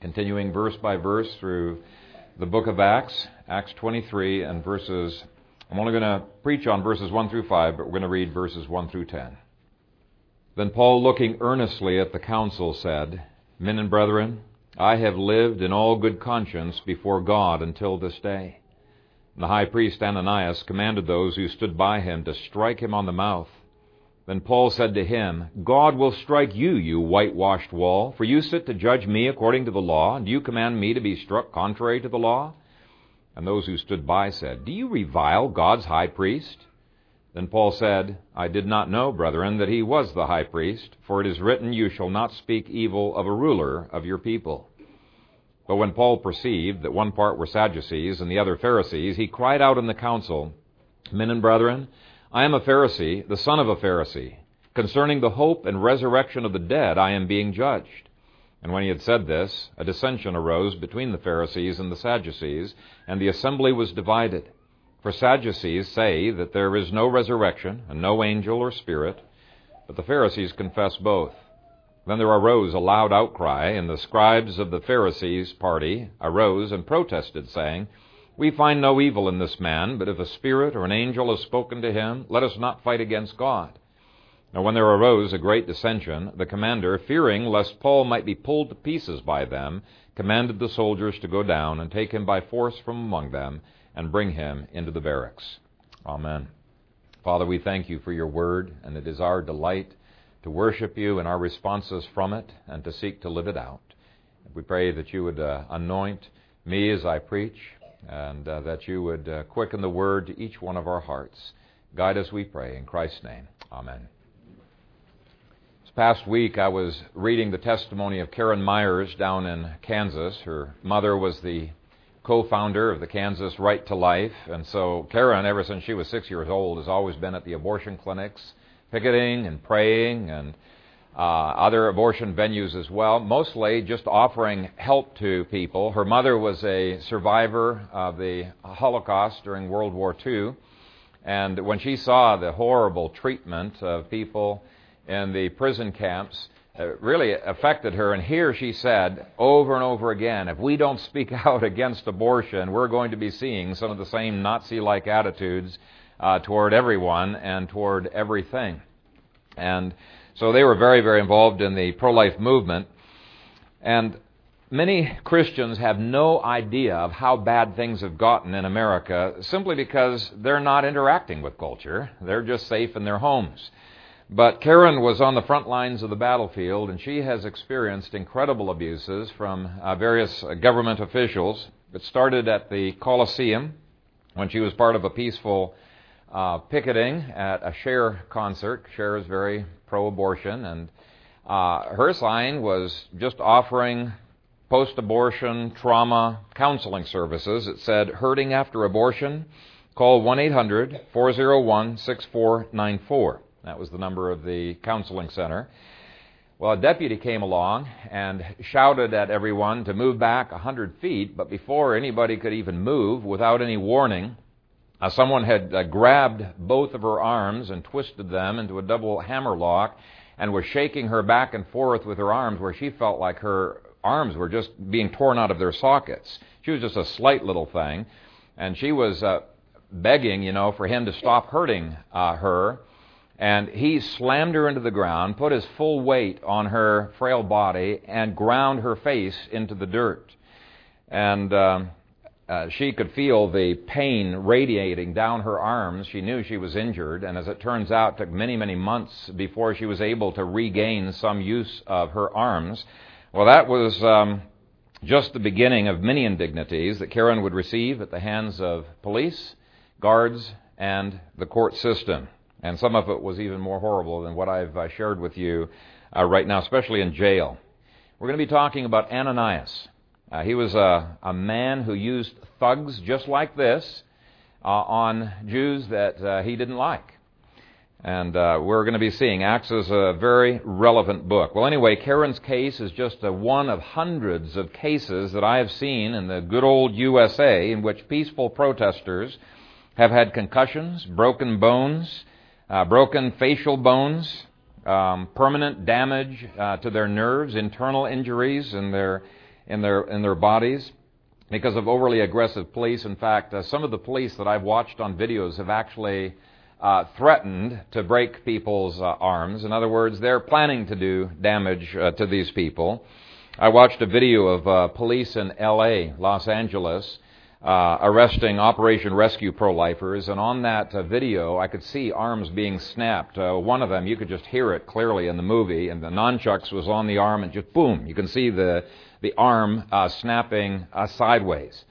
continuing verse by verse through the book of Acts, Acts 23 and verses, I'm only going to preach on verses 1 through 5, but we're going to read verses 1 through 10. Then Paul, looking earnestly at the council, said, Men and brethren, I have lived in all good conscience before God until this day. And the high priest Ananias commanded those who stood by him to strike him on the mouth. Then Paul said to him, God will strike you, you whitewashed wall, for you sit to judge me according to the law, and you command me to be struck contrary to the law? And those who stood by said, Do you revile God's high priest? Then Paul said, I did not know, brethren, that he was the high priest, for it is written, You shall not speak evil of a ruler of your people. But when Paul perceived that one part were Sadducees and the other Pharisees, he cried out in the council, Men and brethren, I am a Pharisee, the son of a Pharisee. Concerning the hope and resurrection of the dead, I am being judged. And when he had said this, a dissension arose between the Pharisees and the Sadducees, and the assembly was divided. For Sadducees say that there is no resurrection, and no angel or spirit, but the Pharisees confess both. Then there arose a loud outcry, and the scribes of the Pharisees' party arose and protested, saying, we find no evil in this man, but if a spirit or an angel has spoken to him, let us not fight against God. Now when there arose a great dissension, the commander, fearing lest Paul might be pulled to pieces by them, commanded the soldiers to go down and take him by force from among them and bring him into the barracks. Amen. Father, we thank you for your word, and it is our delight to worship you and our responses from it and to seek to live it out. We pray that you would uh, anoint me as I preach, and uh, that you would uh, quicken the word to each one of our hearts. Guide us, we pray, in Christ's name. Amen. This past week, I was reading the testimony of Karen Myers down in Kansas. Her mother was the co founder of the Kansas Right to Life, and so Karen, ever since she was six years old, has always been at the abortion clinics, picketing and praying and uh, other abortion venues as well, mostly just offering help to people. Her mother was a survivor of the Holocaust during World War II, and when she saw the horrible treatment of people in the prison camps, it really affected her. And here she said over and over again if we don't speak out against abortion, we're going to be seeing some of the same Nazi like attitudes uh, toward everyone and toward everything. And so they were very, very involved in the pro life movement. And many Christians have no idea of how bad things have gotten in America simply because they're not interacting with culture. They're just safe in their homes. But Karen was on the front lines of the battlefield, and she has experienced incredible abuses from uh, various government officials. It started at the Coliseum when she was part of a peaceful uh, picketing at a Cher concert. Cher is very pro-abortion, and uh, her sign was just offering post-abortion trauma counseling services. It said, "Hurting after abortion, call 1-800-401-6494." That was the number of the counseling center. Well, a deputy came along and shouted at everyone to move back a hundred feet, but before anybody could even move, without any warning, someone had uh, grabbed both of her arms and twisted them into a double hammer lock and was shaking her back and forth with her arms where she felt like her arms were just being torn out of their sockets. She was just a slight little thing, and she was uh, begging, you know, for him to stop hurting uh, her. And he slammed her into the ground, put his full weight on her frail body, and ground her face into the dirt. And um, uh, she could feel the pain radiating down her arms. She knew she was injured, and as it turns out, took many, many months before she was able to regain some use of her arms. Well, that was um, just the beginning of many indignities that Karen would receive at the hands of police, guards, and the court system. And some of it was even more horrible than what I've uh, shared with you uh, right now, especially in jail. We're going to be talking about Ananias. Uh, he was a, a man who used thugs just like this uh, on Jews that uh, he didn't like. And uh, we're going to be seeing Acts is a very relevant book. Well, anyway, Karen's case is just one of hundreds of cases that I have seen in the good old USA in which peaceful protesters have had concussions, broken bones, uh, broken facial bones, um, permanent damage uh, to their nerves, internal injuries in their in their in their bodies because of overly aggressive police. In fact, uh, some of the police that I've watched on videos have actually uh, threatened to break people's uh, arms. In other words, they're planning to do damage uh, to these people. I watched a video of uh, police in L.A., Los Angeles, uh, arresting Operation Rescue pro-lifers, and on that video, I could see arms being snapped. One of them, you could just hear it clearly in the movie, and the nunchucks was on the arm, and just boom, you can see the the arm uh, snapping uh, sideways.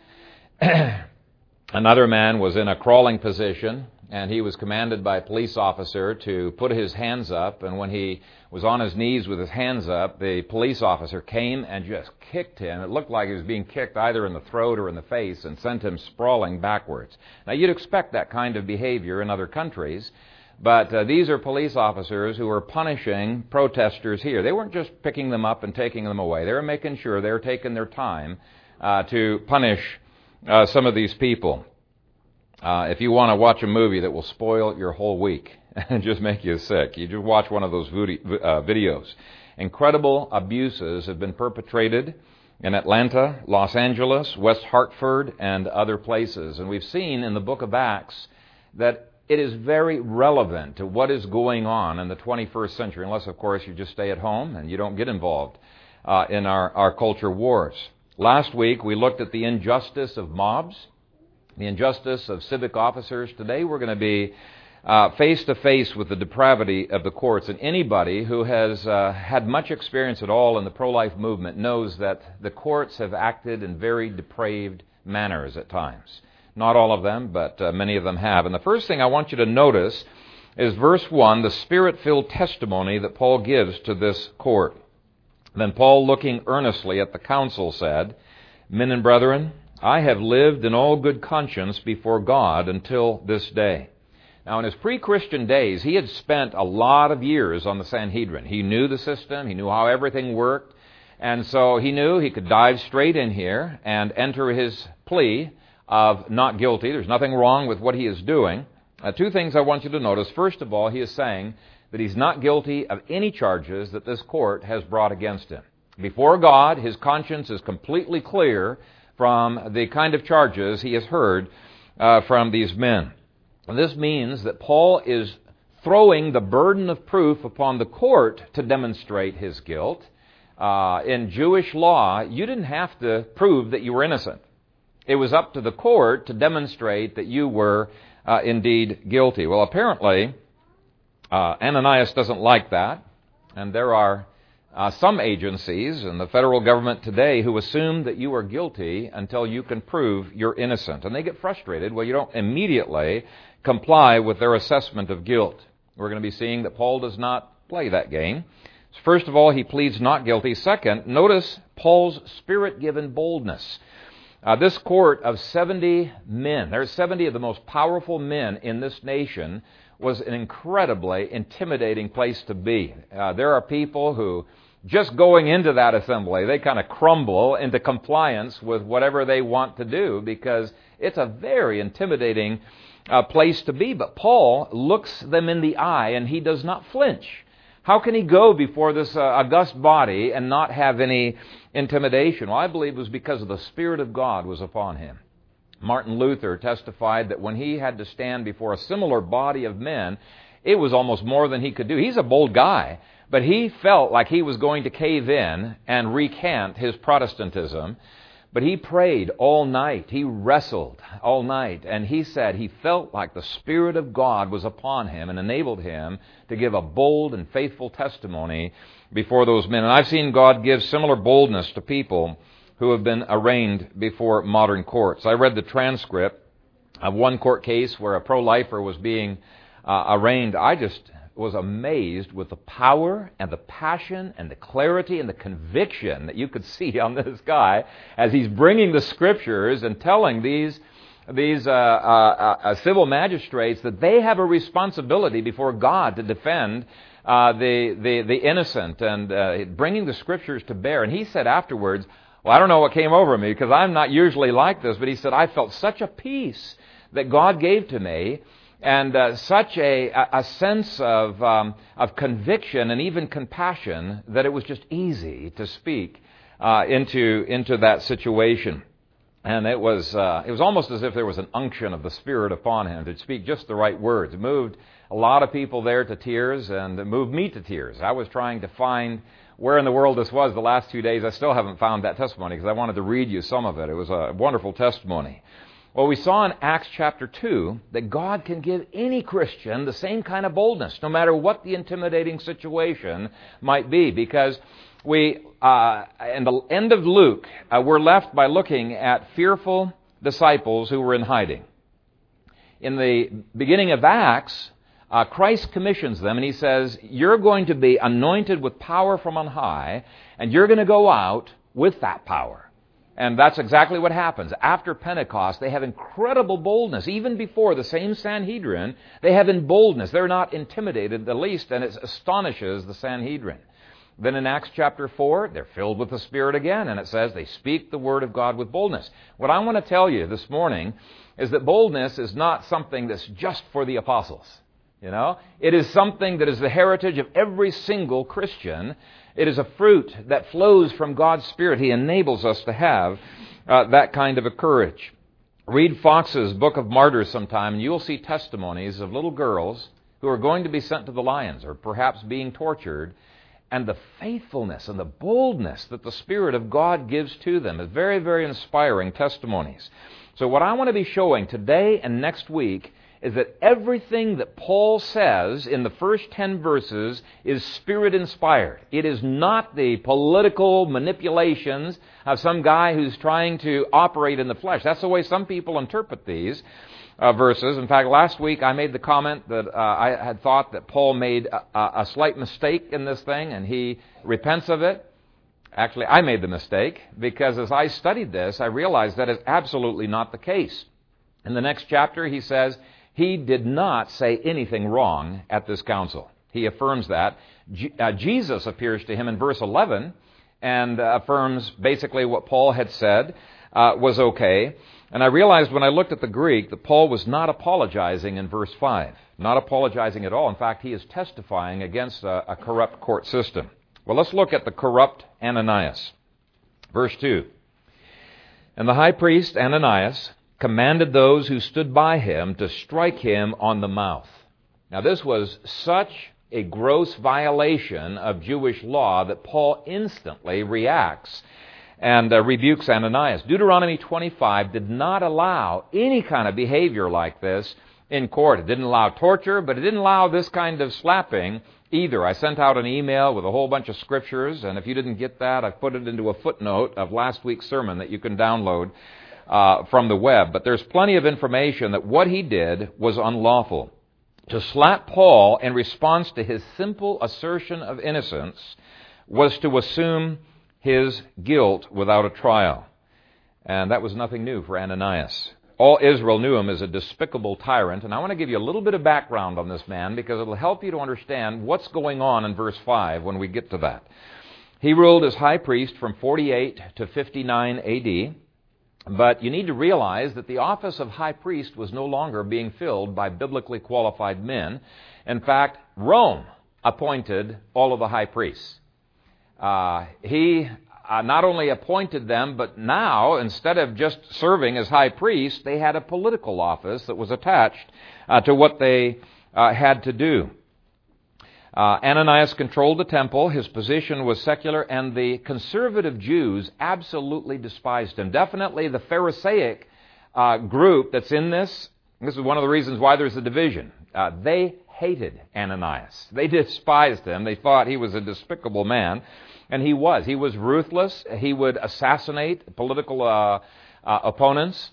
Another man was in a crawling position, and he was commanded by a police officer to put his hands up. And when he was on his knees with his hands up, the police officer came and just kicked him. It looked like he was being kicked either in the throat or in the face and sent him sprawling backwards. Now, you'd expect that kind of behavior in other countries. But uh, these are police officers who are punishing protesters here. They weren't just picking them up and taking them away. They were making sure they were taking their time uh, to punish uh, some of these people. Uh, if you want to watch a movie that will spoil your whole week and just make you sick, you just watch one of those uh, videos. Incredible abuses have been perpetrated in Atlanta, Los Angeles, West Hartford, and other places. And we've seen in the book of Acts that it is very relevant to what is going on in the 21st century, unless, of course, you just stay at home and you don't get involved uh, in our, our culture wars. Last week, we looked at the injustice of mobs, the injustice of civic officers. Today, we're going to be face to face with the depravity of the courts. And anybody who has uh, had much experience at all in the pro life movement knows that the courts have acted in very depraved manners at times. Not all of them, but uh, many of them have. And the first thing I want you to notice is verse 1, the spirit filled testimony that Paul gives to this court. Then Paul, looking earnestly at the council, said, Men and brethren, I have lived in all good conscience before God until this day. Now, in his pre Christian days, he had spent a lot of years on the Sanhedrin. He knew the system, he knew how everything worked, and so he knew he could dive straight in here and enter his plea of not guilty. There's nothing wrong with what he is doing. Uh, two things I want you to notice. First of all, he is saying that he's not guilty of any charges that this court has brought against him. Before God, his conscience is completely clear from the kind of charges he has heard uh, from these men. And this means that Paul is throwing the burden of proof upon the court to demonstrate his guilt. Uh, in Jewish law, you didn't have to prove that you were innocent. It was up to the court to demonstrate that you were uh, indeed guilty. Well, apparently, uh, Ananias doesn't like that, and there are uh, some agencies in the federal government today who assume that you are guilty until you can prove you're innocent. And they get frustrated when you don't immediately comply with their assessment of guilt. We're going to be seeing that Paul does not play that game. First of all, he pleads not guilty. Second, notice Paul's spirit given boldness. Uh, this court of 70 men, there are 70 of the most powerful men in this nation, was an incredibly intimidating place to be. Uh, there are people who, just going into that assembly, they kind of crumble into compliance with whatever they want to do because it's a very intimidating uh, place to be. But Paul looks them in the eye and he does not flinch. How can he go before this uh, august body and not have any intimidation? Well, I believe it was because the Spirit of God was upon him. Martin Luther testified that when he had to stand before a similar body of men, it was almost more than he could do. He's a bold guy, but he felt like he was going to cave in and recant his Protestantism. But he prayed all night. He wrestled all night. And he said he felt like the Spirit of God was upon him and enabled him to give a bold and faithful testimony before those men. And I've seen God give similar boldness to people who have been arraigned before modern courts. I read the transcript of one court case where a pro lifer was being uh, arraigned. I just was amazed with the power and the passion and the clarity and the conviction that you could see on this guy as he's bringing the scriptures and telling these these uh, uh, uh, civil magistrates that they have a responsibility before God to defend uh, the, the the innocent and uh, bringing the scriptures to bear. And he said afterwards, "Well, I don't know what came over me because I'm not usually like this, but he said I felt such a peace that God gave to me." And uh, such a, a sense of, um, of conviction and even compassion that it was just easy to speak uh, into into that situation. And it was uh, it was almost as if there was an unction of the Spirit upon him to speak just the right words. It moved a lot of people there to tears, and it moved me to tears. I was trying to find where in the world this was the last two days. I still haven't found that testimony because I wanted to read you some of it. It was a wonderful testimony. Well, we saw in Acts chapter 2 that God can give any Christian the same kind of boldness, no matter what the intimidating situation might be, because we, uh, in the end of Luke, uh, we're left by looking at fearful disciples who were in hiding. In the beginning of Acts, uh, Christ commissions them and he says, You're going to be anointed with power from on high, and you're going to go out with that power. And that's exactly what happens. After Pentecost, they have incredible boldness. Even before the same Sanhedrin, they have in boldness. They're not intimidated the least, and it astonishes the Sanhedrin. Then in Acts chapter 4, they're filled with the Spirit again, and it says they speak the Word of God with boldness. What I want to tell you this morning is that boldness is not something that's just for the apostles. You know, it is something that is the heritage of every single Christian. It is a fruit that flows from God's Spirit. He enables us to have uh, that kind of a courage. Read Foxe's Book of Martyrs sometime, and you'll see testimonies of little girls who are going to be sent to the lions or perhaps being tortured and the faithfulness and the boldness that the Spirit of God gives to them is very, very inspiring testimonies. So, what I want to be showing today and next week is that everything that Paul says in the first 10 verses is Spirit inspired. It is not the political manipulations of some guy who's trying to operate in the flesh. That's the way some people interpret these uh, verses. In fact, last week I made the comment that uh, I had thought that Paul made a, a slight mistake in this thing and he repents of it. Actually, I made the mistake because as I studied this, I realized that is absolutely not the case. In the next chapter, he says he did not say anything wrong at this council. He affirms that. G- uh, Jesus appears to him in verse 11 and uh, affirms basically what Paul had said uh, was okay. And I realized when I looked at the Greek that Paul was not apologizing in verse 5. Not apologizing at all. In fact, he is testifying against a, a corrupt court system. Well, let's look at the corrupt Ananias. Verse 2. And the high priest Ananias commanded those who stood by him to strike him on the mouth. Now, this was such a gross violation of Jewish law that Paul instantly reacts and uh, rebukes Ananias. Deuteronomy 25 did not allow any kind of behavior like this in court. It didn't allow torture, but it didn't allow this kind of slapping either. I sent out an email with a whole bunch of scriptures, and if you didn't get that, I've put it into a footnote of last week's sermon that you can download uh, from the web. But there's plenty of information that what he did was unlawful. To slap Paul in response to his simple assertion of innocence was to assume his guilt without a trial. And that was nothing new for Ananias. All Israel knew him as a despicable tyrant, and I want to give you a little bit of background on this man because it'll help you to understand what's going on in verse 5 when we get to that. He ruled as high priest from 48 to 59 AD, but you need to realize that the office of high priest was no longer being filled by biblically qualified men. In fact, Rome appointed all of the high priests. Uh, he uh, not only appointed them, but now, instead of just serving as high priest, they had a political office that was attached uh, to what they uh, had to do. Uh, Ananias controlled the temple. His position was secular, and the conservative Jews absolutely despised him. Definitely the Pharisaic uh, group that's in this, this is one of the reasons why there's a division. they hated Ananias. They despised him. They thought he was a despicable man. And he was. He was ruthless. He would assassinate political uh, uh, opponents.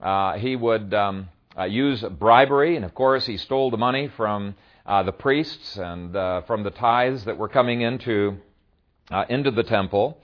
Uh, he would um, uh, use bribery. And of course, he stole the money from uh, the priests and uh, from the tithes that were coming into, into the temple.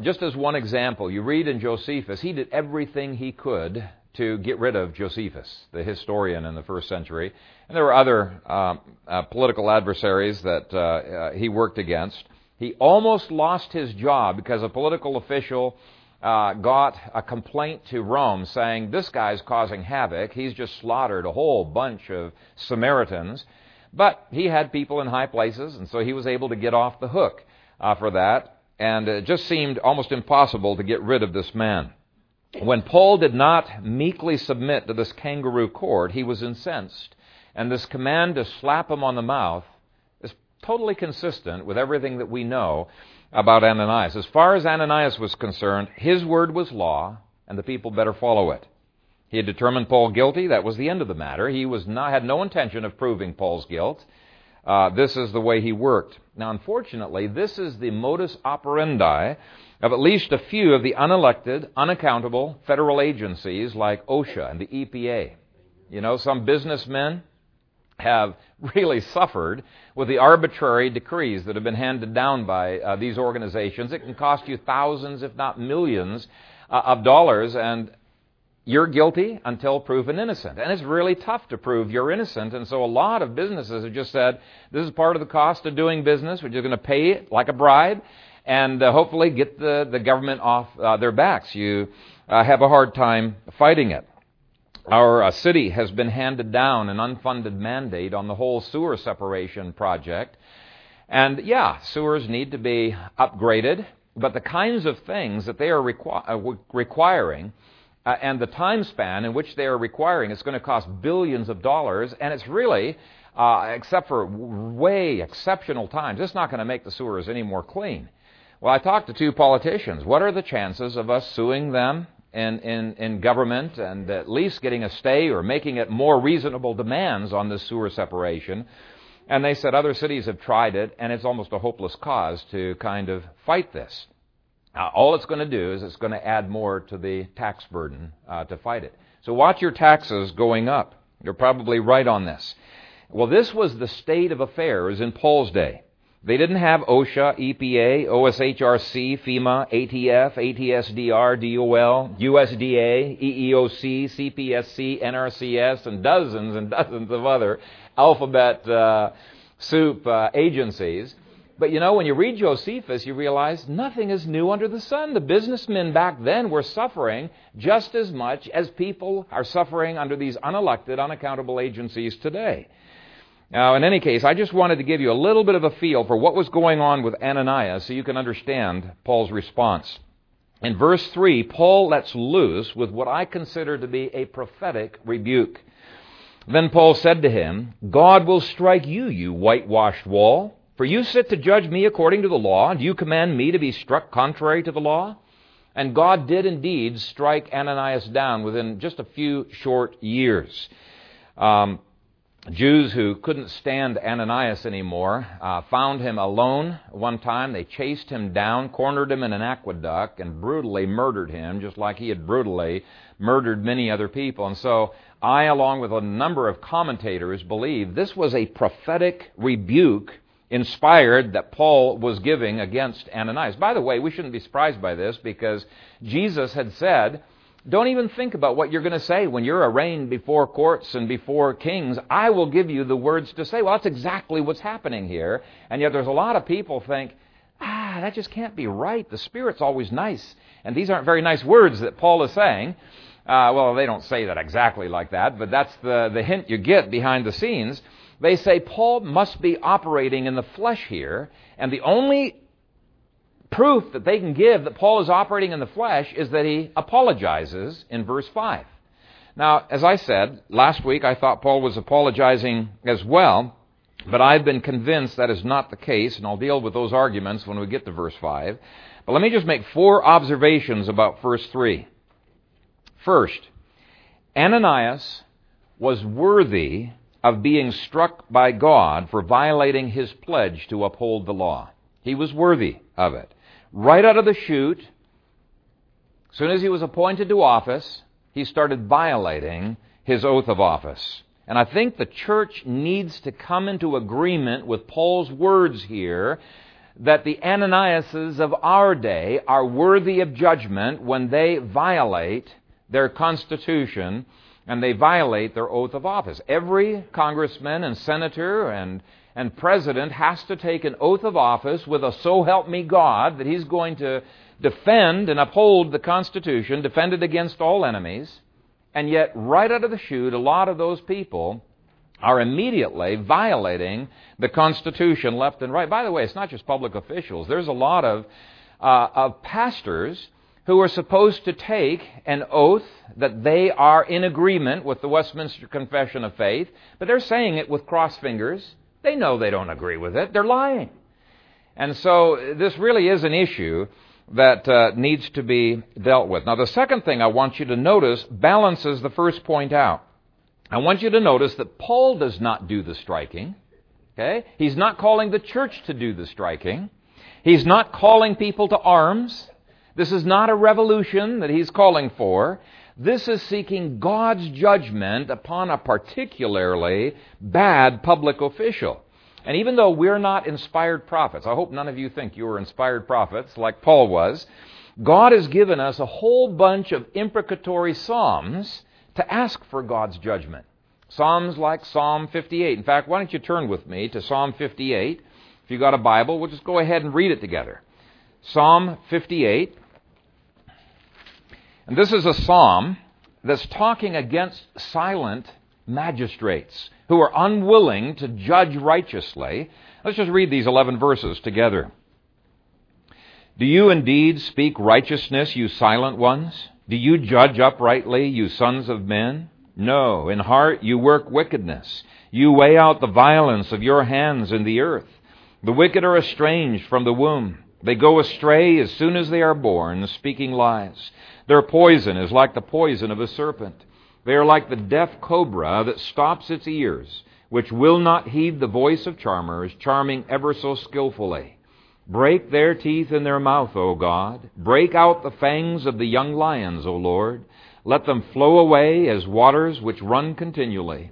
just as one example, you read in Josephus, he did everything he could to get rid of Josephus, the historian in the first century. And there were other uh, uh, political adversaries that uh, he worked against. He almost lost his job because a political official uh, got a complaint to Rome saying, This guy's causing havoc. He's just slaughtered a whole bunch of Samaritans. But he had people in high places, and so he was able to get off the hook uh, for that. and it just seemed almost impossible to get rid of this man. When Paul did not meekly submit to this kangaroo court, he was incensed. And this command to slap him on the mouth is totally consistent with everything that we know about Ananias. As far as Ananias was concerned, his word was law, and the people better follow it. He had determined Paul guilty. That was the end of the matter. He was not, had no intention of proving Paul's guilt. Uh, this is the way he worked. Now, unfortunately, this is the modus operandi of at least a few of the unelected, unaccountable federal agencies like OSHA and the EPA. You know, some businessmen have really suffered with the arbitrary decrees that have been handed down by uh, these organizations. It can cost you thousands, if not millions, uh, of dollars, and you're guilty until proven innocent. And it's really tough to prove you're innocent. And so a lot of businesses have just said, this is part of the cost of doing business. We're just going to pay it like a bribe and uh, hopefully get the, the government off uh, their backs. You uh, have a hard time fighting it. Our uh, city has been handed down an unfunded mandate on the whole sewer separation project. And yeah, sewers need to be upgraded, but the kinds of things that they are requ- uh, requiring uh, and the time span in which they are requiring is going to cost billions of dollars, and it's really, uh, except for way exceptional times, it's not going to make the sewers any more clean. Well, I talked to two politicians. What are the chances of us suing them in, in, in government and at least getting a stay or making it more reasonable demands on this sewer separation? And they said other cities have tried it, and it's almost a hopeless cause to kind of fight this. Uh, all it's going to do is it's going to add more to the tax burden uh, to fight it. So watch your taxes going up. You're probably right on this. Well, this was the state of affairs in Paul's day. They didn't have OSHA, EPA, OSHRC, FEMA, ATF, ATSDR, DOL, USDA, EEOC, CPSC, NRCS, and dozens and dozens of other alphabet uh, soup uh, agencies. But you know, when you read Josephus, you realize nothing is new under the sun. The businessmen back then were suffering just as much as people are suffering under these unelected, unaccountable agencies today. Now, in any case, I just wanted to give you a little bit of a feel for what was going on with Ananias so you can understand Paul's response. In verse 3, Paul lets loose with what I consider to be a prophetic rebuke. Then Paul said to him, God will strike you, you whitewashed wall. For you sit to judge me according to the law, and you command me to be struck contrary to the law? And God did indeed strike Ananias down within just a few short years. Um, Jews who couldn't stand Ananias anymore uh, found him alone one time. They chased him down, cornered him in an aqueduct, and brutally murdered him, just like he had brutally murdered many other people. And so I, along with a number of commentators, believe this was a prophetic rebuke inspired that Paul was giving against Ananias. By the way, we shouldn't be surprised by this because Jesus had said, don't even think about what you're going to say when you're arraigned before courts and before kings. I will give you the words to say. Well, that's exactly what's happening here. And yet there's a lot of people think, ah, that just can't be right. The Spirit's always nice. And these aren't very nice words that Paul is saying. Uh, well, they don't say that exactly like that, but that's the, the hint you get behind the scenes. They say Paul must be operating in the flesh here, and the only proof that they can give that Paul is operating in the flesh is that he apologizes in verse 5. Now, as I said, last week I thought Paul was apologizing as well, but I've been convinced that is not the case, and I'll deal with those arguments when we get to verse 5. But let me just make four observations about verse 3. First, Ananias was worthy of being struck by God for violating his pledge to uphold the law. He was worthy of it. Right out of the chute, as soon as he was appointed to office, he started violating his oath of office. And I think the church needs to come into agreement with Paul's words here that the Ananiases of our day are worthy of judgment when they violate their constitution and they violate their oath of office. Every congressman and senator and, and president has to take an oath of office with a so help me God that he's going to defend and uphold the Constitution, defend it against all enemies. And yet, right out of the chute, a lot of those people are immediately violating the Constitution left and right. By the way, it's not just public officials. There's a lot of uh, of pastors who are supposed to take an oath that they are in agreement with the Westminster Confession of Faith, but they're saying it with cross fingers. They know they don't agree with it. They're lying. And so this really is an issue that uh, needs to be dealt with. Now, the second thing I want you to notice balances the first point out. I want you to notice that Paul does not do the striking. Okay? He's not calling the church to do the striking. He's not calling people to arms. This is not a revolution that he's calling for. This is seeking God's judgment upon a particularly bad public official. And even though we're not inspired prophets, I hope none of you think you are inspired prophets like Paul was, God has given us a whole bunch of imprecatory psalms to ask for God's judgment. Psalms like Psalm 58. In fact, why don't you turn with me to Psalm 58? If you've got a Bible, we'll just go ahead and read it together. Psalm 58. And this is a psalm that's talking against silent magistrates who are unwilling to judge righteously. Let's just read these 11 verses together. Do you indeed speak righteousness, you silent ones? Do you judge uprightly, you sons of men? No, in heart you work wickedness. You weigh out the violence of your hands in the earth. The wicked are estranged from the womb. They go astray as soon as they are born, speaking lies. Their poison is like the poison of a serpent. They are like the deaf cobra that stops its ears, which will not heed the voice of charmers, charming ever so skillfully. Break their teeth in their mouth, O God. Break out the fangs of the young lions, O Lord. Let them flow away as waters which run continually.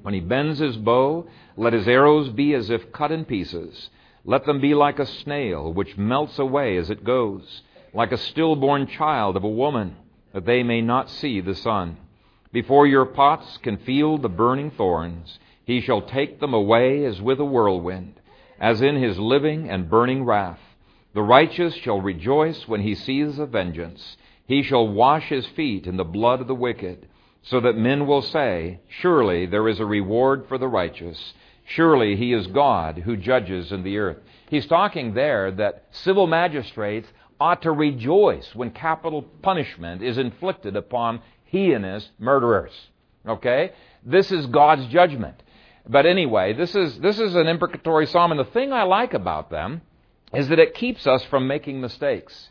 When he bends his bow, let his arrows be as if cut in pieces. Let them be like a snail which melts away as it goes, like a stillborn child of a woman, that they may not see the sun. Before your pots can feel the burning thorns, he shall take them away as with a whirlwind, as in his living and burning wrath. The righteous shall rejoice when he sees a vengeance. He shall wash his feet in the blood of the wicked, so that men will say, Surely there is a reward for the righteous. Surely he is God who judges in the earth. He's talking there that civil magistrates ought to rejoice when capital punishment is inflicted upon heinous murderers. Okay? This is God's judgment. But anyway, this is, this is an imprecatory psalm, and the thing I like about them is that it keeps us from making mistakes.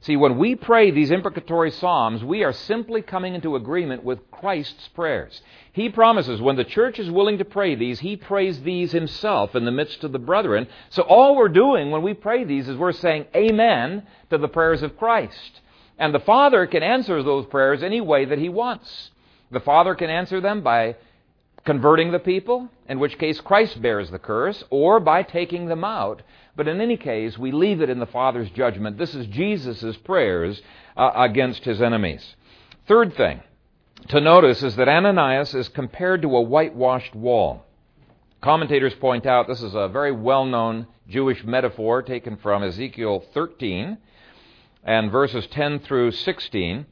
See, when we pray these imprecatory psalms, we are simply coming into agreement with Christ's prayers. He promises when the church is willing to pray these, he prays these himself in the midst of the brethren. So all we're doing when we pray these is we're saying amen to the prayers of Christ. And the Father can answer those prayers any way that He wants. The Father can answer them by converting the people, in which case Christ bears the curse, or by taking them out. But in any case, we leave it in the Father's judgment. This is Jesus' prayers uh, against his enemies. Third thing to notice is that Ananias is compared to a whitewashed wall. Commentators point out this is a very well known Jewish metaphor taken from Ezekiel 13 and verses 10 through 16.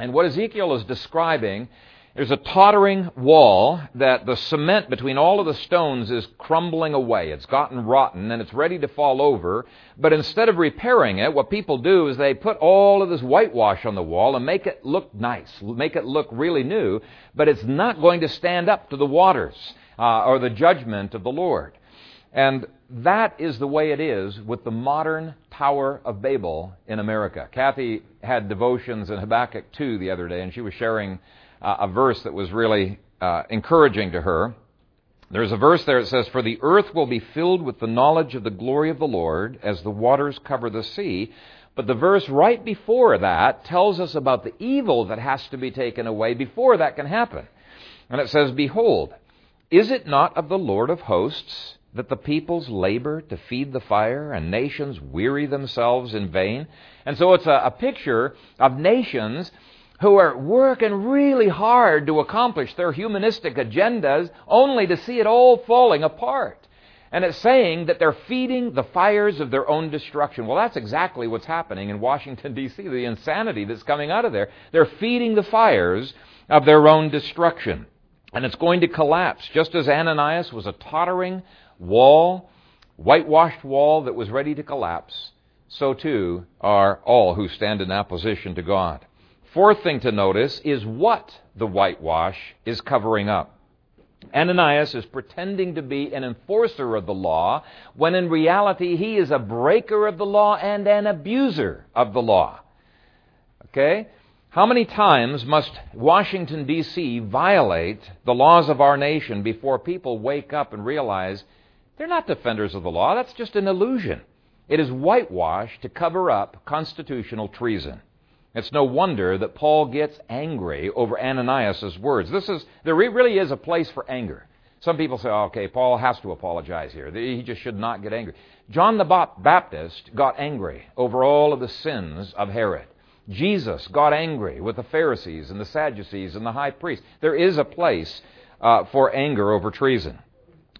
And what Ezekiel is describing there's a tottering wall that the cement between all of the stones is crumbling away. It's gotten rotten and it's ready to fall over. But instead of repairing it, what people do is they put all of this whitewash on the wall and make it look nice, make it look really new, but it's not going to stand up to the waters uh, or the judgment of the Lord. And that is the way it is with the modern Tower of Babel in America. Kathy had devotions in Habakkuk 2 the other day, and she was sharing uh, a verse that was really uh, encouraging to her. There's a verse there that says, For the earth will be filled with the knowledge of the glory of the Lord as the waters cover the sea. But the verse right before that tells us about the evil that has to be taken away before that can happen. And it says, Behold, is it not of the Lord of hosts that the peoples labor to feed the fire and nations weary themselves in vain? And so it's a, a picture of nations who are working really hard to accomplish their humanistic agendas only to see it all falling apart. And it's saying that they're feeding the fires of their own destruction. Well, that's exactly what's happening in Washington, D.C., the insanity that's coming out of there. They're feeding the fires of their own destruction. And it's going to collapse, just as Ananias was a tottering wall, whitewashed wall that was ready to collapse. so too are all who stand in opposition to God. Fourth thing to notice is what the whitewash is covering up. Ananias is pretending to be an enforcer of the law when in reality he is a breaker of the law and an abuser of the law. Okay? How many times must Washington, D.C. violate the laws of our nation before people wake up and realize they're not defenders of the law? That's just an illusion. It is whitewash to cover up constitutional treason. It's no wonder that Paul gets angry over Ananias' words. This is, there really is a place for anger. Some people say, oh, okay, Paul has to apologize here. He just should not get angry. John the Baptist got angry over all of the sins of Herod. Jesus got angry with the Pharisees and the Sadducees and the high priest. There is a place uh, for anger over treason.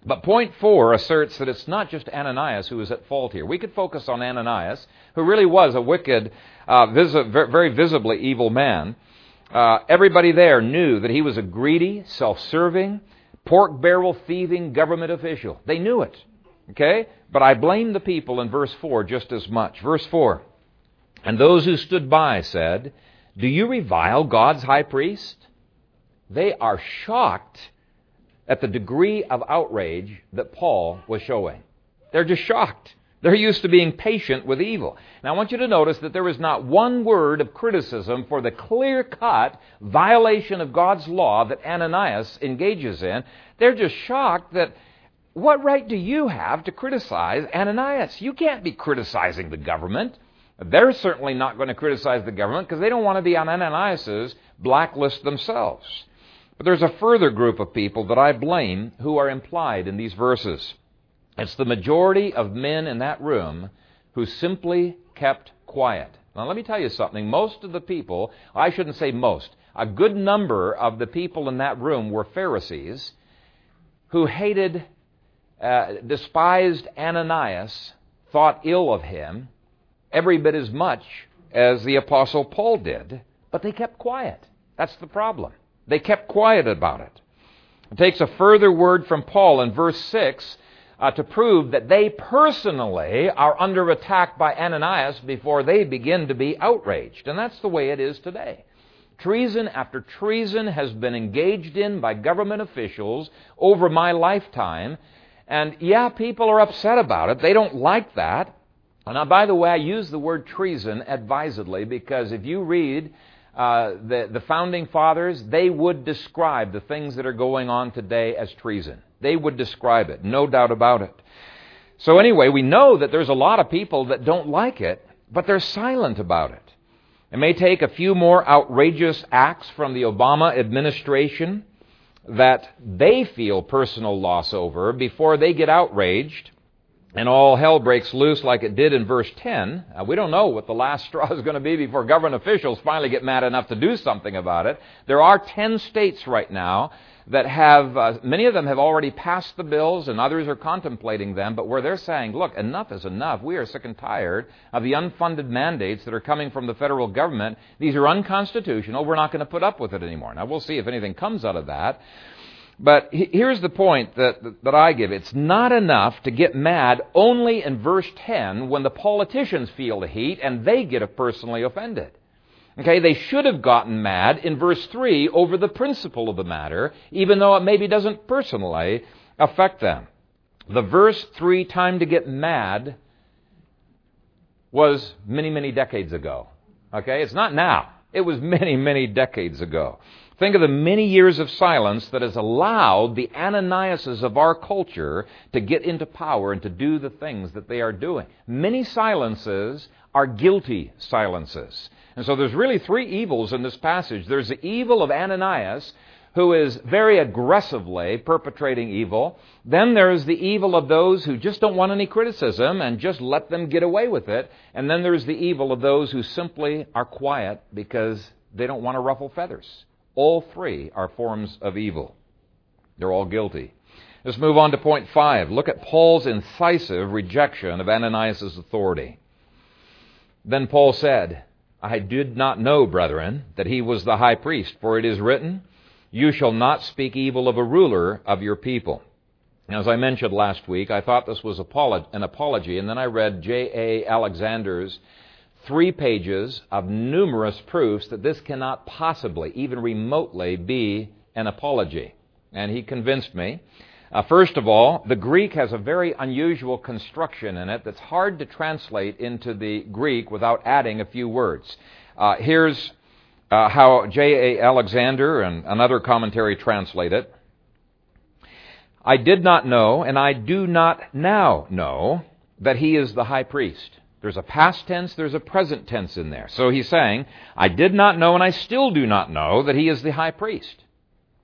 But point four asserts that it's not just Ananias who is at fault here. We could focus on Ananias, who really was a wicked, uh, very visibly evil man. Uh, everybody there knew that he was a greedy, self-serving, pork barrel thieving government official. They knew it. Okay? But I blame the people in verse 4 just as much. Verse 4. And those who stood by said, Do you revile God's high priest? They are shocked at the degree of outrage that Paul was showing. They're just shocked. They're used to being patient with evil. Now, I want you to notice that there is not one word of criticism for the clear cut violation of God's law that Ananias engages in. They're just shocked that what right do you have to criticize Ananias? You can't be criticizing the government. They're certainly not going to criticize the government because they don't want to be on Ananias's blacklist themselves. But there's a further group of people that I blame who are implied in these verses. It's the majority of men in that room who simply kept quiet. Now, let me tell you something. Most of the people, I shouldn't say most, a good number of the people in that room were Pharisees who hated, uh, despised Ananias, thought ill of him, every bit as much as the Apostle Paul did, but they kept quiet. That's the problem. They kept quiet about it. It takes a further word from Paul in verse 6 uh, to prove that they personally are under attack by Ananias before they begin to be outraged. And that's the way it is today. Treason after treason has been engaged in by government officials over my lifetime. And yeah, people are upset about it. They don't like that. Now, by the way, I use the word treason advisedly because if you read uh, the, the founding fathers, they would describe the things that are going on today as treason. They would describe it, no doubt about it. So, anyway, we know that there's a lot of people that don't like it, but they're silent about it. It may take a few more outrageous acts from the Obama administration that they feel personal loss over before they get outraged and all hell breaks loose like it did in verse 10. Uh, we don't know what the last straw is going to be before government officials finally get mad enough to do something about it. There are 10 states right now that have, uh, many of them have already passed the bills and others are contemplating them, but where they're saying, look, enough is enough. We are sick and tired of the unfunded mandates that are coming from the federal government. These are unconstitutional. We're not going to put up with it anymore. Now, we'll see if anything comes out of that. But here's the point that, that I give. It's not enough to get mad only in verse 10 when the politicians feel the heat and they get personally offended. Okay, they should have gotten mad in verse 3 over the principle of the matter, even though it maybe doesn't personally affect them. The verse 3 time to get mad was many, many decades ago. Okay, it's not now. It was many, many decades ago. Think of the many years of silence that has allowed the Ananiases of our culture to get into power and to do the things that they are doing. Many silences are guilty silences. And so there's really three evils in this passage. There's the evil of Ananias, who is very aggressively perpetrating evil. Then there's the evil of those who just don't want any criticism and just let them get away with it. And then there's the evil of those who simply are quiet because they don't want to ruffle feathers. All three are forms of evil. They're all guilty. Let's move on to point five. Look at Paul's incisive rejection of Ananias' authority. Then Paul said, I did not know, brethren, that he was the high priest, for it is written, You shall not speak evil of a ruler of your people. As I mentioned last week, I thought this was an apology, and then I read J.A. Alexander's three pages of numerous proofs that this cannot possibly, even remotely, be an apology. And he convinced me. Uh, first of all, the Greek has a very unusual construction in it that's hard to translate into the Greek without adding a few words. Uh, here's uh, how J.A. Alexander and another commentary translate it. I did not know, and I do not now know, that he is the high priest. There's a past tense, there's a present tense in there. So he's saying, I did not know, and I still do not know that he is the high priest.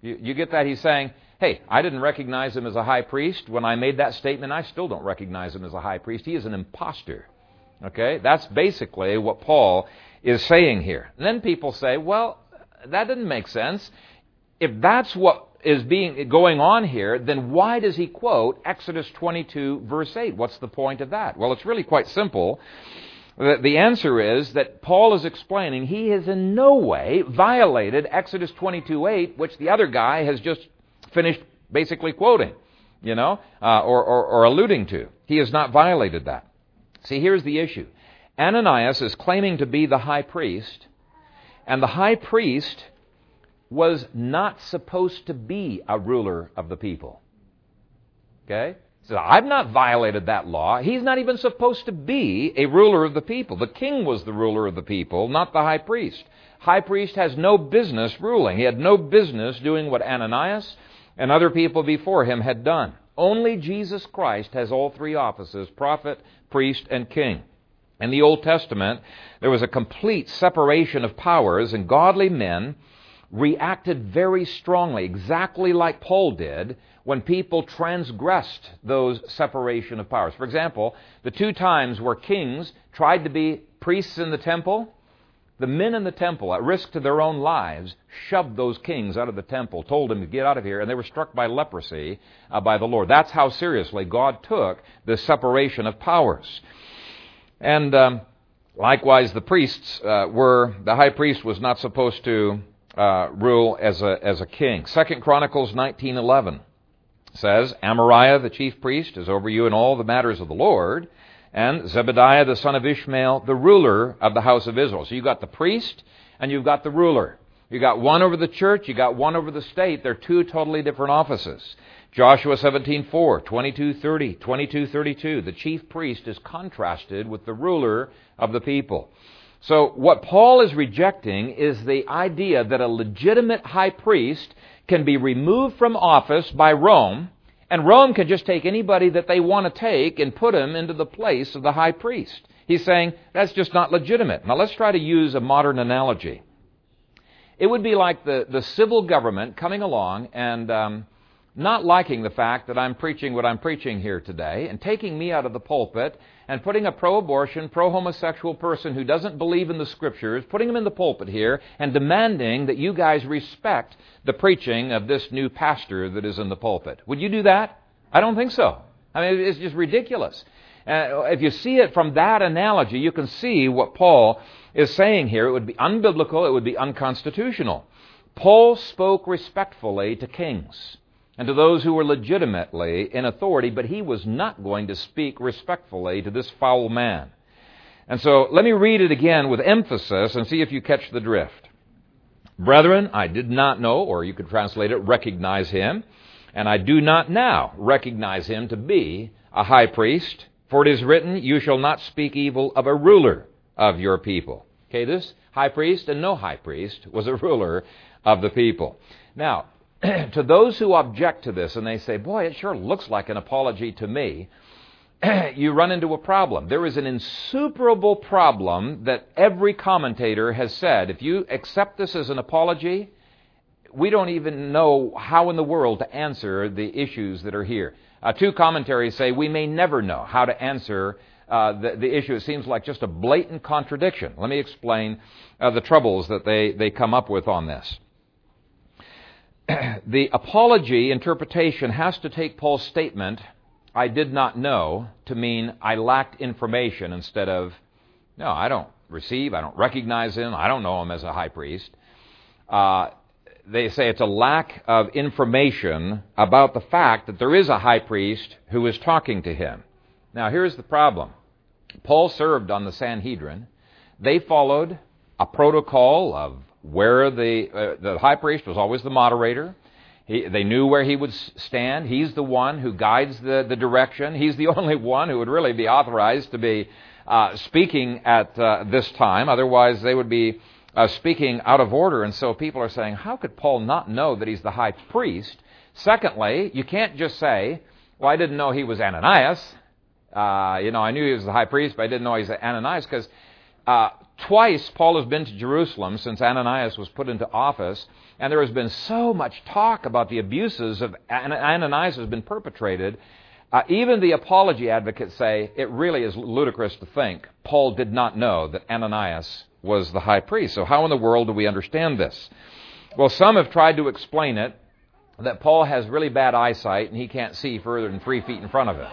You, you get that? He's saying, Hey, I didn't recognize him as a high priest when I made that statement. I still don't recognize him as a high priest. He is an impostor. Okay? That's basically what Paul is saying here. And then people say, well, that didn't make sense. If that's what is being going on here, then why does he quote Exodus 22 verse 8? What's the point of that? Well, it's really quite simple. The answer is that Paul is explaining he has in no way violated Exodus 22 8, which the other guy has just finished basically quoting, you know, uh, or, or, or alluding to. He has not violated that. See, here's the issue. Ananias is claiming to be the high priest, and the high priest was not supposed to be a ruler of the people. Okay? So I've not violated that law. He's not even supposed to be a ruler of the people. The king was the ruler of the people, not the high priest. High priest has no business ruling. He had no business doing what Ananias and other people before him had done. Only Jesus Christ has all three offices prophet, priest, and king. In the Old Testament, there was a complete separation of powers, and godly men reacted very strongly, exactly like Paul did, when people transgressed those separation of powers. For example, the two times where kings tried to be priests in the temple, the men in the temple, at risk to their own lives, shoved those kings out of the temple, told them to get out of here, and they were struck by leprosy uh, by the Lord. That's how seriously God took the separation of powers. And um, likewise, the priests uh, were, the high priest was not supposed to uh, rule as a, as a king. Second Chronicles 19.11 says, Amariah, the chief priest, is over you in all the matters of the Lord, and Zebediah the son of Ishmael, the ruler of the house of Israel. So you've got the priest and you've got the ruler. You got one over the church, you got one over the state. They're two totally different offices. Joshua 17:4, 22:30, 22:32. The chief priest is contrasted with the ruler of the people. So what Paul is rejecting is the idea that a legitimate high priest can be removed from office by Rome and Rome can just take anybody that they want to take and put him into the place of the high priest. He's saying that's just not legitimate. Now let's try to use a modern analogy. It would be like the, the civil government coming along and um, not liking the fact that I'm preaching what I'm preaching here today and taking me out of the pulpit and putting a pro abortion, pro homosexual person who doesn't believe in the scriptures, putting him in the pulpit here and demanding that you guys respect the preaching of this new pastor that is in the pulpit. Would you do that? I don't think so. I mean, it's just ridiculous. Uh, if you see it from that analogy, you can see what Paul is saying here. It would be unbiblical, it would be unconstitutional. Paul spoke respectfully to kings and to those who were legitimately in authority, but he was not going to speak respectfully to this foul man. And so let me read it again with emphasis and see if you catch the drift. Brethren, I did not know, or you could translate it, recognize him, and I do not now recognize him to be a high priest, for it is written, You shall not speak evil of a ruler of your people. Okay, this high priest and no high priest was a ruler of the people. Now, to those who object to this and they say, boy, it sure looks like an apology to me, you run into a problem. There is an insuperable problem that every commentator has said. If you accept this as an apology, we don't even know how in the world to answer the issues that are here. Uh, two commentaries say we may never know how to answer uh, the, the, issue. It seems like just a blatant contradiction. Let me explain uh, the troubles that they, they come up with on this. the apology interpretation has to take Paul's statement, I did not know, to mean I lacked information instead of, no, I don't receive, I don't recognize him, I don't know him as a high priest. Uh, they say it's a lack of information about the fact that there is a high priest who is talking to him. Now, here's the problem Paul served on the Sanhedrin. They followed a protocol of where the, uh, the high priest was always the moderator. He, they knew where he would stand. He's the one who guides the, the direction. He's the only one who would really be authorized to be uh, speaking at uh, this time. Otherwise, they would be uh, speaking out of order. And so people are saying, how could Paul not know that he's the high priest? Secondly, you can't just say, well, I didn't know he was Ananias. Uh, you know, I knew he was the high priest, but I didn't know he was Ananias because uh, twice Paul has been to Jerusalem since Ananias was put into office, and there has been so much talk about the abuses of Ananias has been perpetrated. Uh, even the apology advocates say it really is ludicrous to think Paul did not know that Ananias was the high priest. So, how in the world do we understand this? Well, some have tried to explain it that Paul has really bad eyesight and he can't see further than three feet in front of him.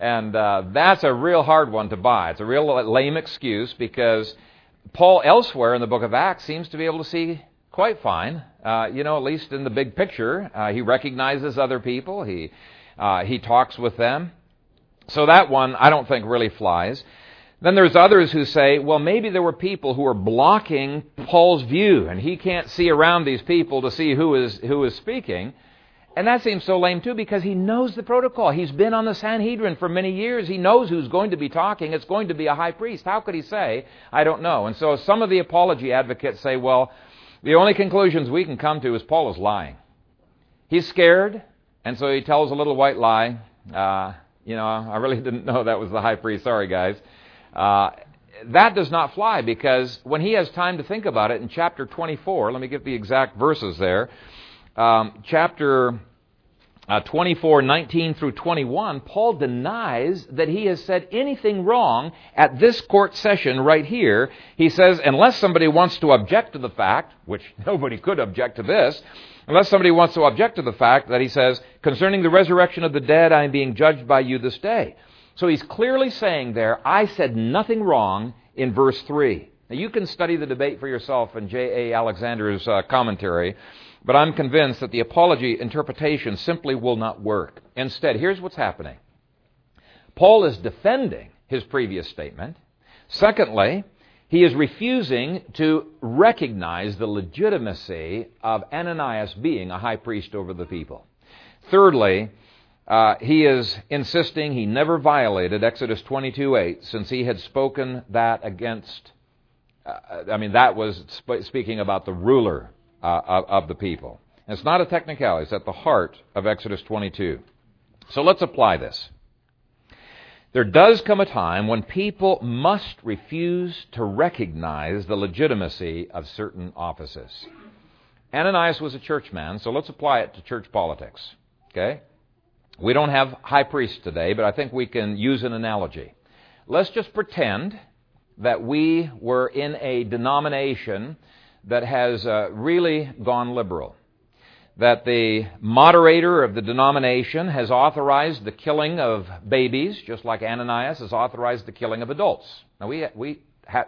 And uh, that's a real hard one to buy. It's a real lame excuse because Paul elsewhere in the book of Acts seems to be able to see quite fine. Uh, you know, at least in the big picture, uh, he recognizes other people. He uh, he talks with them. So that one I don't think really flies. Then there's others who say, well, maybe there were people who were blocking Paul's view, and he can't see around these people to see who is, who is speaking. And that seems so lame too because he knows the protocol. He's been on the Sanhedrin for many years. He knows who's going to be talking. It's going to be a high priest. How could he say, I don't know? And so some of the apology advocates say, well, the only conclusions we can come to is Paul is lying. He's scared, and so he tells a little white lie. Uh, you know, I really didn't know that was the high priest. Sorry, guys. Uh, that does not fly because when he has time to think about it in chapter 24, let me get the exact verses there. Um, chapter uh, 24, 19 through 21, Paul denies that he has said anything wrong at this court session right here. He says, unless somebody wants to object to the fact, which nobody could object to this, unless somebody wants to object to the fact that he says, concerning the resurrection of the dead, I am being judged by you this day. So he's clearly saying there, I said nothing wrong in verse 3. Now you can study the debate for yourself in J.A. Alexander's uh, commentary, but I'm convinced that the apology interpretation simply will not work. Instead, here's what's happening Paul is defending his previous statement. Secondly, he is refusing to recognize the legitimacy of Ananias being a high priest over the people. Thirdly, uh, he is insisting he never violated Exodus 22:8 since he had spoken that against. Uh, I mean, that was sp- speaking about the ruler uh, of, of, the people. And it's not a technicality, it's at the heart of Exodus 22. So let's apply this. There does come a time when people must refuse to recognize the legitimacy of certain offices. Ananias was a churchman, so let's apply it to church politics. Okay? We don't have high priests today, but I think we can use an analogy. Let's just pretend that we were in a denomination that has uh, really gone liberal. That the moderator of the denomination has authorized the killing of babies, just like Ananias has authorized the killing of adults. Now, we, we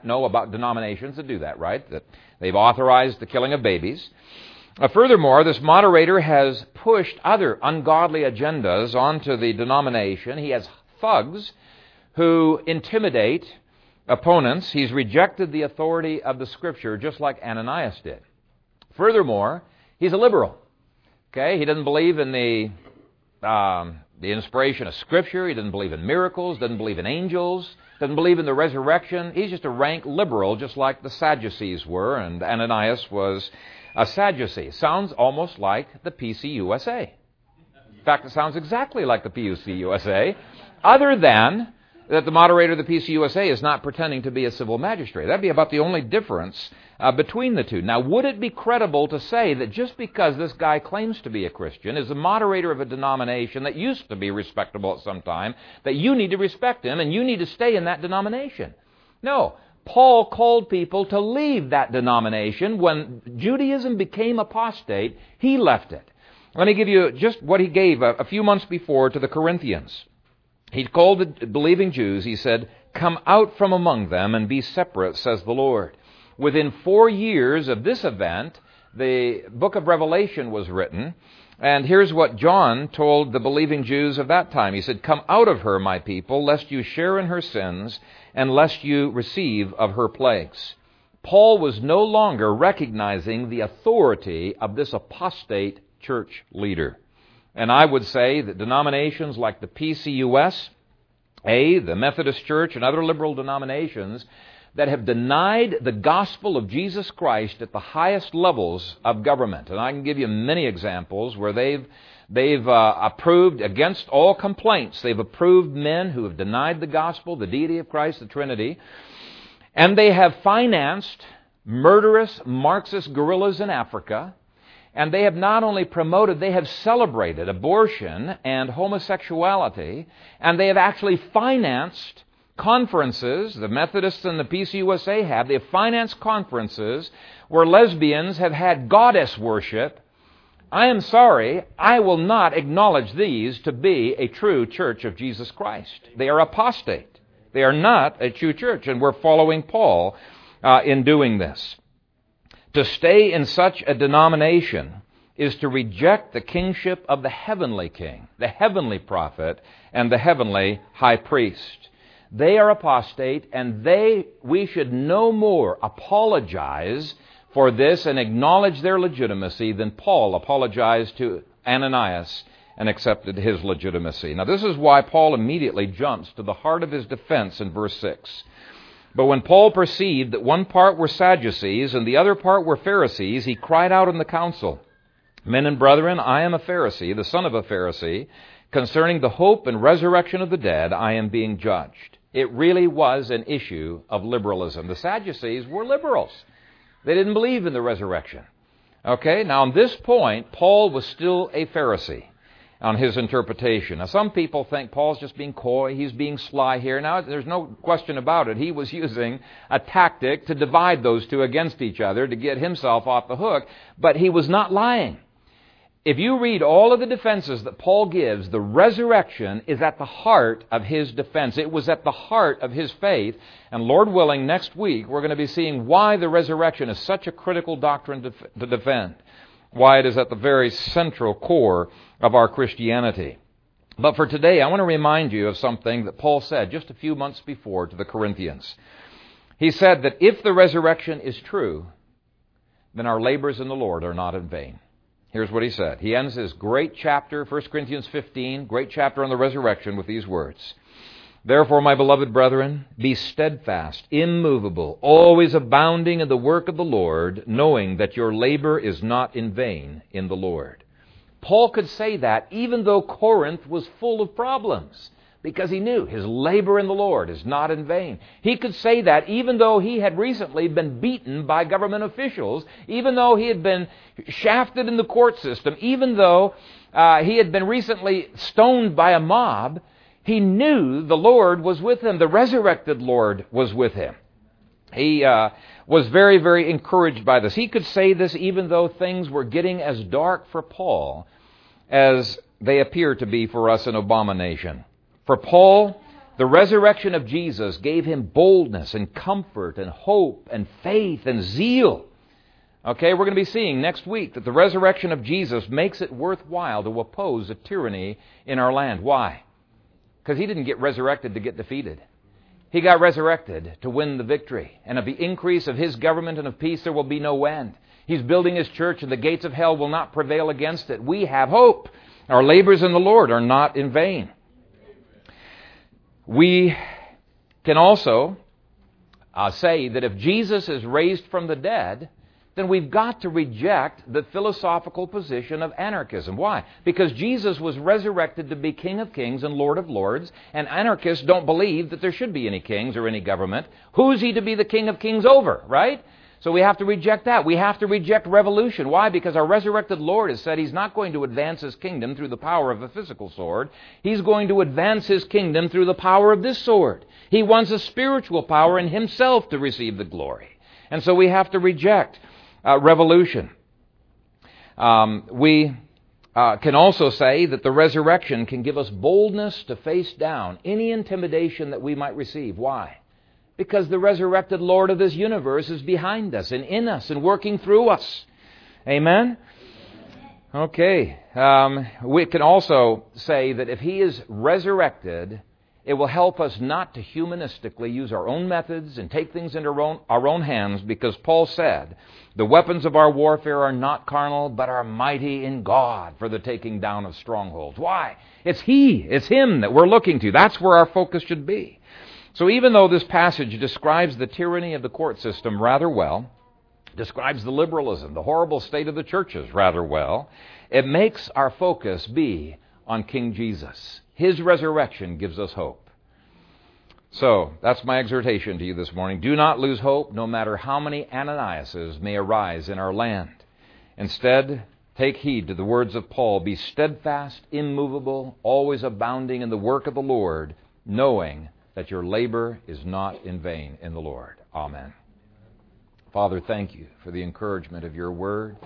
know about denominations that do that, right? That they've authorized the killing of babies. Uh, furthermore, this moderator has pushed other ungodly agendas onto the denomination. He has thugs who intimidate opponents. He's rejected the authority of the Scripture just like Ananias did. Furthermore, he's a liberal. Okay, he doesn't believe in the um, the inspiration of Scripture. He doesn't believe in miracles. Doesn't believe in angels. Doesn't believe in the resurrection. He's just a rank liberal, just like the Sadducees were, and Ananias was a Sadducee. Sounds almost like the PCUSA. In fact, it sounds exactly like the PCUSA, other than that the moderator of the PCUSA is not pretending to be a civil magistrate. That'd be about the only difference uh, between the two. Now, would it be credible to say that just because this guy claims to be a Christian, is the moderator of a denomination that used to be respectable at some time, that you need to respect him and you need to stay in that denomination? No. Paul called people to leave that denomination. When Judaism became apostate, he left it. Let me give you just what he gave a, a few months before to the Corinthians. He called the believing Jews, he said, Come out from among them and be separate, says the Lord. Within four years of this event, the book of Revelation was written. And here's what John told the believing Jews of that time. He said, Come out of her, my people, lest you share in her sins, and lest you receive of her plagues. Paul was no longer recognizing the authority of this apostate church leader. And I would say that denominations like the PCUS, A, the Methodist Church, and other liberal denominations that have denied the gospel of Jesus Christ at the highest levels of government. And I can give you many examples where they've They've uh, approved, against all complaints, they've approved men who have denied the gospel, the deity of Christ, the Trinity, and they have financed murderous Marxist guerrillas in Africa. And they have not only promoted, they have celebrated abortion and homosexuality, and they have actually financed conferences, the Methodists and the PCUSA have, they have financed conferences where lesbians have had goddess worship. I am sorry, I will not acknowledge these to be a true church of Jesus Christ. They are apostate. They are not a true church, and we're following Paul uh, in doing this. To stay in such a denomination is to reject the kingship of the heavenly king, the heavenly prophet, and the heavenly high priest. They are apostate, and they, we should no more apologize for this and acknowledge their legitimacy than Paul apologized to Ananias and accepted his legitimacy. Now, this is why Paul immediately jumps to the heart of his defense in verse 6. But when Paul perceived that one part were Sadducees and the other part were Pharisees, he cried out in the council, Men and brethren, I am a Pharisee, the son of a Pharisee. Concerning the hope and resurrection of the dead, I am being judged. It really was an issue of liberalism. The Sadducees were liberals. They didn't believe in the resurrection. Okay, now on this point, Paul was still a Pharisee on his interpretation. Now, some people think Paul's just being coy, he's being sly here. Now, there's no question about it. He was using a tactic to divide those two against each other to get himself off the hook, but he was not lying. If you read all of the defenses that Paul gives, the resurrection is at the heart of his defense. It was at the heart of his faith. And Lord willing, next week we're going to be seeing why the resurrection is such a critical doctrine to, defend. Why it is at the very central core of our Christianity. But for today, I want to remind you of something that Paul said just a few months before to the Corinthians. He said that if the resurrection is true, then our labors in the Lord are not in vain. Here's what he said. He ends his great chapter, 1 Corinthians 15, great chapter on the resurrection, with these words Therefore, my beloved brethren, be steadfast, immovable, always abounding in the work of the Lord, knowing that your labor is not in vain in the Lord. Paul could say that even though Corinth was full of problems because he knew his labor in the Lord is not in vain. He could say that even though he had recently been beaten by government officials, even though he had been shafted in the court system, even though uh, he had been recently stoned by a mob, he knew the Lord was with him. The resurrected Lord was with him. He uh, was very, very encouraged by this. He could say this even though things were getting as dark for Paul as they appear to be for us in Obama Nation. For Paul, the resurrection of Jesus gave him boldness and comfort and hope and faith and zeal. Okay, we're going to be seeing next week that the resurrection of Jesus makes it worthwhile to oppose a tyranny in our land. Why? Because he didn't get resurrected to get defeated. He got resurrected to win the victory. And of the increase of his government and of peace there will be no end. He's building his church and the gates of hell will not prevail against it. We have hope. Our labors in the Lord are not in vain. We can also uh, say that if Jesus is raised from the dead, then we've got to reject the philosophical position of anarchism. Why? Because Jesus was resurrected to be King of Kings and Lord of Lords, and anarchists don't believe that there should be any kings or any government. Who's he to be the King of Kings over, right? So we have to reject that. We have to reject revolution. Why? Because our resurrected Lord has said He's not going to advance His kingdom through the power of a physical sword. He's going to advance His kingdom through the power of this sword. He wants a spiritual power in Himself to receive the glory. And so we have to reject uh, revolution. Um, we uh, can also say that the resurrection can give us boldness to face down any intimidation that we might receive. Why? Because the resurrected Lord of this universe is behind us and in us and working through us. Amen? Okay. Um, we can also say that if he is resurrected, it will help us not to humanistically use our own methods and take things into our own, our own hands because Paul said, The weapons of our warfare are not carnal, but are mighty in God for the taking down of strongholds. Why? It's He, it's Him that we're looking to. That's where our focus should be. So even though this passage describes the tyranny of the court system rather well, describes the liberalism, the horrible state of the churches rather well. It makes our focus be on King Jesus. His resurrection gives us hope. So, that's my exhortation to you this morning. Do not lose hope, no matter how many Ananiases may arise in our land. Instead, take heed to the words of Paul Be steadfast, immovable, always abounding in the work of the Lord, knowing that your labor is not in vain in the Lord. Amen. Father, thank you for the encouragement of your word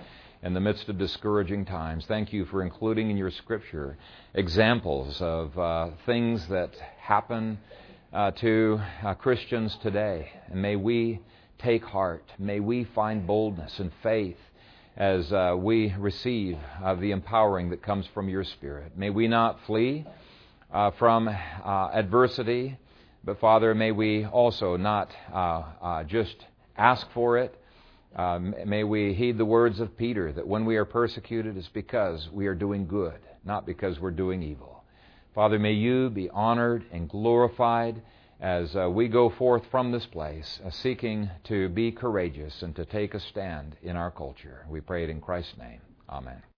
in the midst of discouraging times. Thank you for including in your scripture examples of uh, things that happen uh, to uh, Christians today. And may we take heart. May we find boldness and faith as uh, we receive the empowering that comes from your Spirit. May we not flee uh, from uh, adversity, but Father, may we also not just ask for it. Um, may we heed the words of Peter that when we are persecuted, it's because we are doing good, not because we're doing evil. Father, may you be honored and glorified as uh, we go forth from this place, uh, seeking to be courageous and to take a stand in our culture. We pray it in Christ's name. Amen.